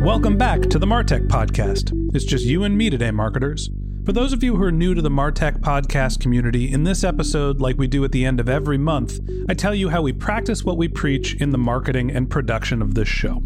Welcome back to the Martech Podcast. It's just you and me today, marketers. For those of you who are new to the Martech podcast community, in this episode, like we do at the end of every month, I tell you how we practice what we preach in the marketing and production of this show.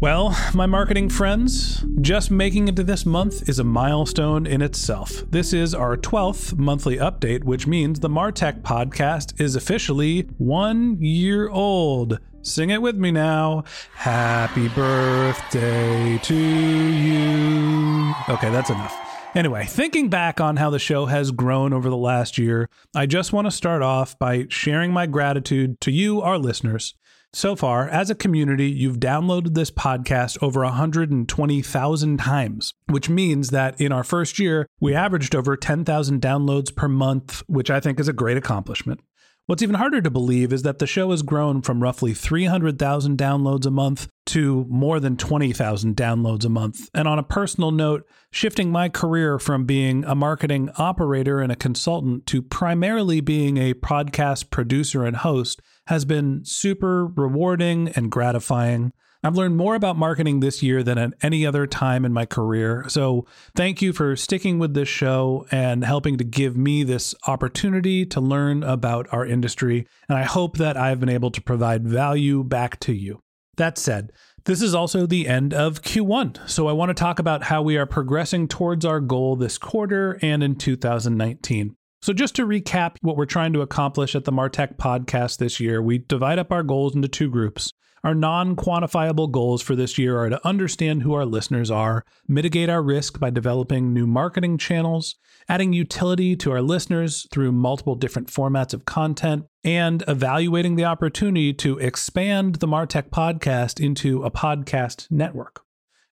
Well, my marketing friends, just making it to this month is a milestone in itself. This is our 12th monthly update, which means the Martech podcast is officially one year old. Sing it with me now. Happy birthday to you. Okay, that's enough. Anyway, thinking back on how the show has grown over the last year, I just want to start off by sharing my gratitude to you, our listeners. So far, as a community, you've downloaded this podcast over 120,000 times, which means that in our first year, we averaged over 10,000 downloads per month, which I think is a great accomplishment. What's even harder to believe is that the show has grown from roughly 300,000 downloads a month to more than 20,000 downloads a month. And on a personal note, shifting my career from being a marketing operator and a consultant to primarily being a podcast producer and host has been super rewarding and gratifying. I've learned more about marketing this year than at any other time in my career. So, thank you for sticking with this show and helping to give me this opportunity to learn about our industry. And I hope that I've been able to provide value back to you. That said, this is also the end of Q1. So, I want to talk about how we are progressing towards our goal this quarter and in 2019. So, just to recap what we're trying to accomplish at the Martech podcast this year, we divide up our goals into two groups. Our non quantifiable goals for this year are to understand who our listeners are, mitigate our risk by developing new marketing channels, adding utility to our listeners through multiple different formats of content, and evaluating the opportunity to expand the Martech podcast into a podcast network.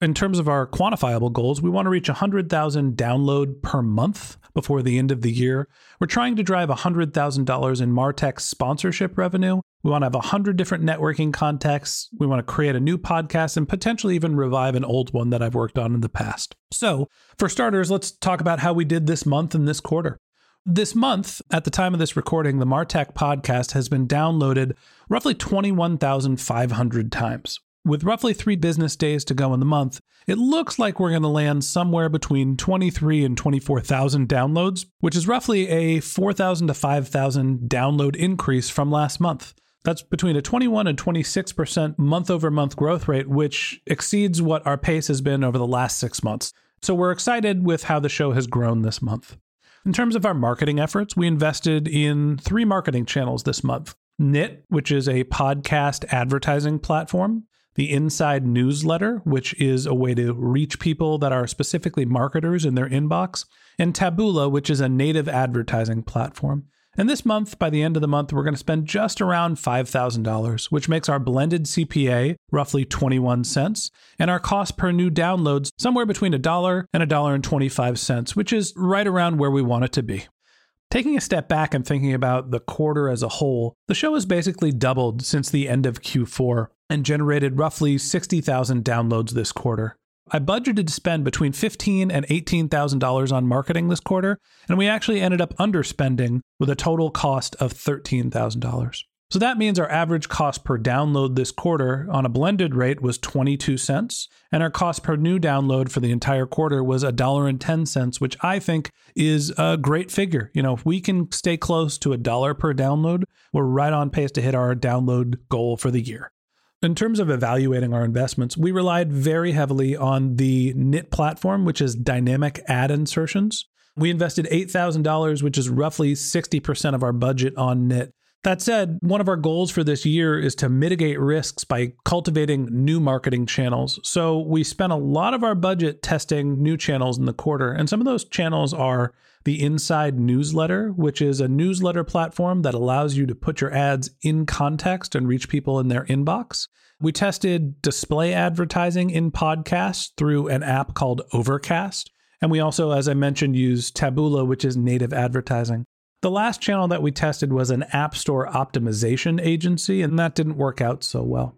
In terms of our quantifiable goals, we want to reach 100,000 download per month before the end of the year. We're trying to drive $100,000 in Martech sponsorship revenue. We want to have 100 different networking contexts. We want to create a new podcast and potentially even revive an old one that I've worked on in the past. So, for starters, let's talk about how we did this month and this quarter. This month, at the time of this recording, the Martech podcast has been downloaded roughly 21,500 times. With roughly three business days to go in the month, it looks like we're going to land somewhere between 23 and 24,000 downloads, which is roughly a 4,000 to 5,000 download increase from last month. That's between a 21 and 26% month over month growth rate, which exceeds what our pace has been over the last six months. So we're excited with how the show has grown this month. In terms of our marketing efforts, we invested in three marketing channels this month Knit, which is a podcast advertising platform, the Inside Newsletter, which is a way to reach people that are specifically marketers in their inbox, and Taboola, which is a native advertising platform. And this month, by the end of the month, we're going to spend just around $5,000, which makes our blended CPA roughly 21 cents, and our cost per new downloads somewhere between a dollar and a dollar and 25 cents, which is right around where we want it to be. Taking a step back and thinking about the quarter as a whole, the show has basically doubled since the end of Q4 and generated roughly 60,000 downloads this quarter. I budgeted to spend between $15 and $18,000 on marketing this quarter, and we actually ended up underspending with a total cost of $13,000. So that means our average cost per download this quarter on a blended rate was 22 cents, and our cost per new download for the entire quarter was $1.10, which I think is a great figure. You know, if we can stay close to a dollar per download, we're right on pace to hit our download goal for the year. In terms of evaluating our investments, we relied very heavily on the NIT platform, which is dynamic ad insertions. We invested $8,000, which is roughly 60% of our budget on KNIT. That said, one of our goals for this year is to mitigate risks by cultivating new marketing channels. So we spent a lot of our budget testing new channels in the quarter, and some of those channels are the Inside Newsletter, which is a newsletter platform that allows you to put your ads in context and reach people in their inbox. We tested display advertising in podcasts through an app called Overcast. And we also, as I mentioned, use Taboola, which is native advertising. The last channel that we tested was an App Store optimization agency, and that didn't work out so well.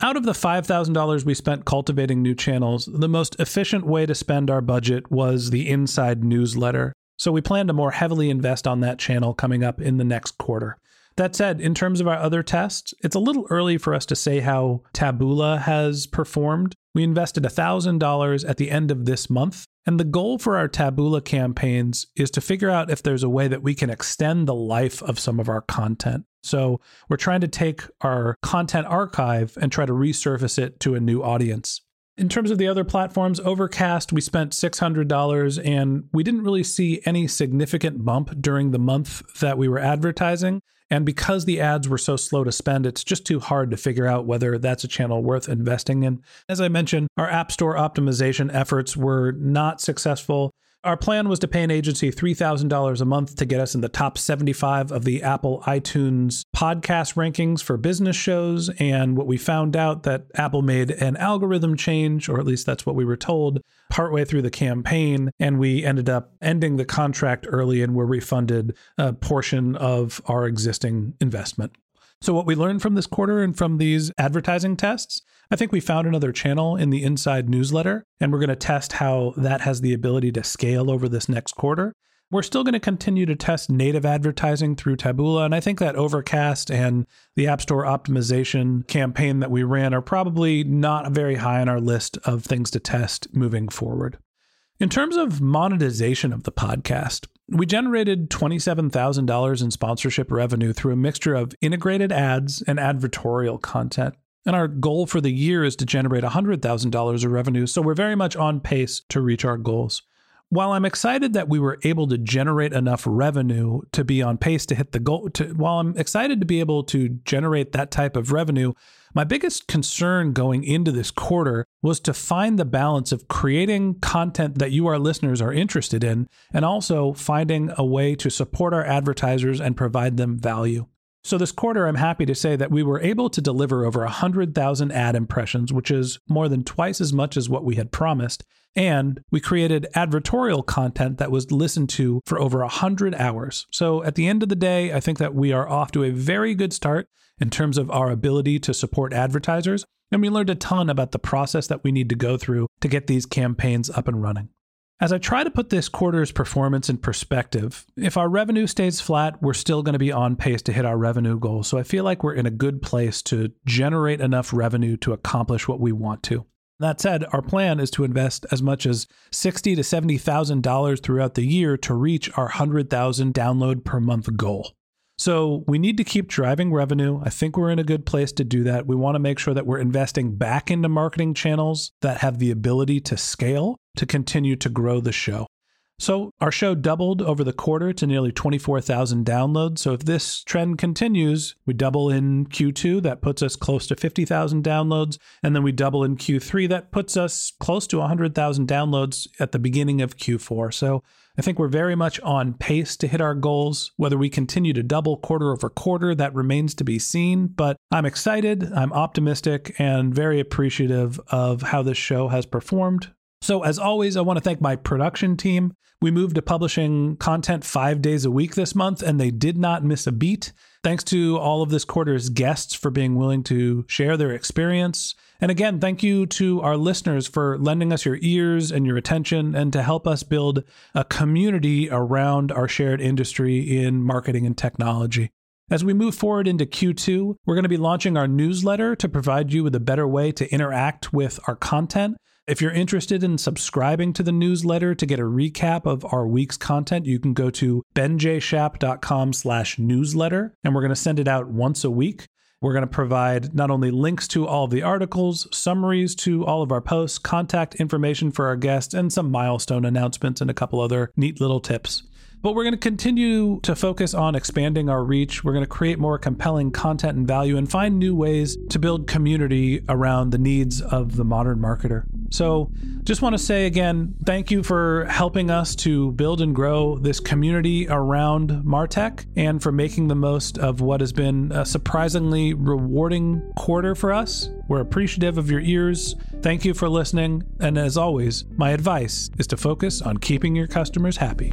Out of the $5,000 we spent cultivating new channels, the most efficient way to spend our budget was the Inside newsletter. So we plan to more heavily invest on that channel coming up in the next quarter. That said, in terms of our other tests, it's a little early for us to say how Taboola has performed. We invested $1,000 at the end of this month, and the goal for our Taboola campaigns is to figure out if there's a way that we can extend the life of some of our content. So we're trying to take our content archive and try to resurface it to a new audience. In terms of the other platforms, Overcast, we spent $600 and we didn't really see any significant bump during the month that we were advertising. And because the ads were so slow to spend, it's just too hard to figure out whether that's a channel worth investing in. As I mentioned, our App Store optimization efforts were not successful. Our plan was to pay an agency $3,000 a month to get us in the top 75 of the Apple iTunes podcast rankings for business shows. And what we found out that Apple made an algorithm change, or at least that's what we were told, partway through the campaign. And we ended up ending the contract early and were refunded a portion of our existing investment. So, what we learned from this quarter and from these advertising tests, I think we found another channel in the Inside newsletter, and we're going to test how that has the ability to scale over this next quarter. We're still going to continue to test native advertising through Taboola, and I think that Overcast and the App Store optimization campaign that we ran are probably not very high on our list of things to test moving forward. In terms of monetization of the podcast, we generated $27,000 in sponsorship revenue through a mixture of integrated ads and advertorial content. And our goal for the year is to generate $100,000 of revenue, so we're very much on pace to reach our goals. While I'm excited that we were able to generate enough revenue to be on pace to hit the goal, to, while I'm excited to be able to generate that type of revenue, my biggest concern going into this quarter was to find the balance of creating content that you, our listeners, are interested in, and also finding a way to support our advertisers and provide them value. So, this quarter, I'm happy to say that we were able to deliver over 100,000 ad impressions, which is more than twice as much as what we had promised. And we created advertorial content that was listened to for over 100 hours. So, at the end of the day, I think that we are off to a very good start in terms of our ability to support advertisers. And we learned a ton about the process that we need to go through to get these campaigns up and running. As I try to put this quarter's performance in perspective, if our revenue stays flat, we're still going to be on pace to hit our revenue goal. So I feel like we're in a good place to generate enough revenue to accomplish what we want to. That said, our plan is to invest as much as sixty to seventy thousand dollars throughout the year to reach our hundred thousand download per month goal. So we need to keep driving revenue. I think we're in a good place to do that. We want to make sure that we're investing back into marketing channels that have the ability to scale to continue to grow the show. So our show doubled over the quarter to nearly 24,000 downloads. So if this trend continues, we double in Q2, that puts us close to 50,000 downloads, and then we double in Q3, that puts us close to 100,000 downloads at the beginning of Q4. So I think we're very much on pace to hit our goals. Whether we continue to double quarter over quarter, that remains to be seen. But I'm excited, I'm optimistic, and very appreciative of how this show has performed. So, as always, I want to thank my production team. We moved to publishing content five days a week this month, and they did not miss a beat. Thanks to all of this quarter's guests for being willing to share their experience. And again, thank you to our listeners for lending us your ears and your attention and to help us build a community around our shared industry in marketing and technology. As we move forward into Q2, we're going to be launching our newsletter to provide you with a better way to interact with our content. If you're interested in subscribing to the newsletter to get a recap of our week's content, you can go to benjshap.com slash newsletter, and we're going to send it out once a week. We're going to provide not only links to all of the articles, summaries to all of our posts, contact information for our guests, and some milestone announcements and a couple other neat little tips. But we're going to continue to focus on expanding our reach. We're going to create more compelling content and value and find new ways to build community around the needs of the modern marketer. So, just want to say again, thank you for helping us to build and grow this community around Martech and for making the most of what has been a surprisingly rewarding quarter for us. We're appreciative of your ears. Thank you for listening. And as always, my advice is to focus on keeping your customers happy.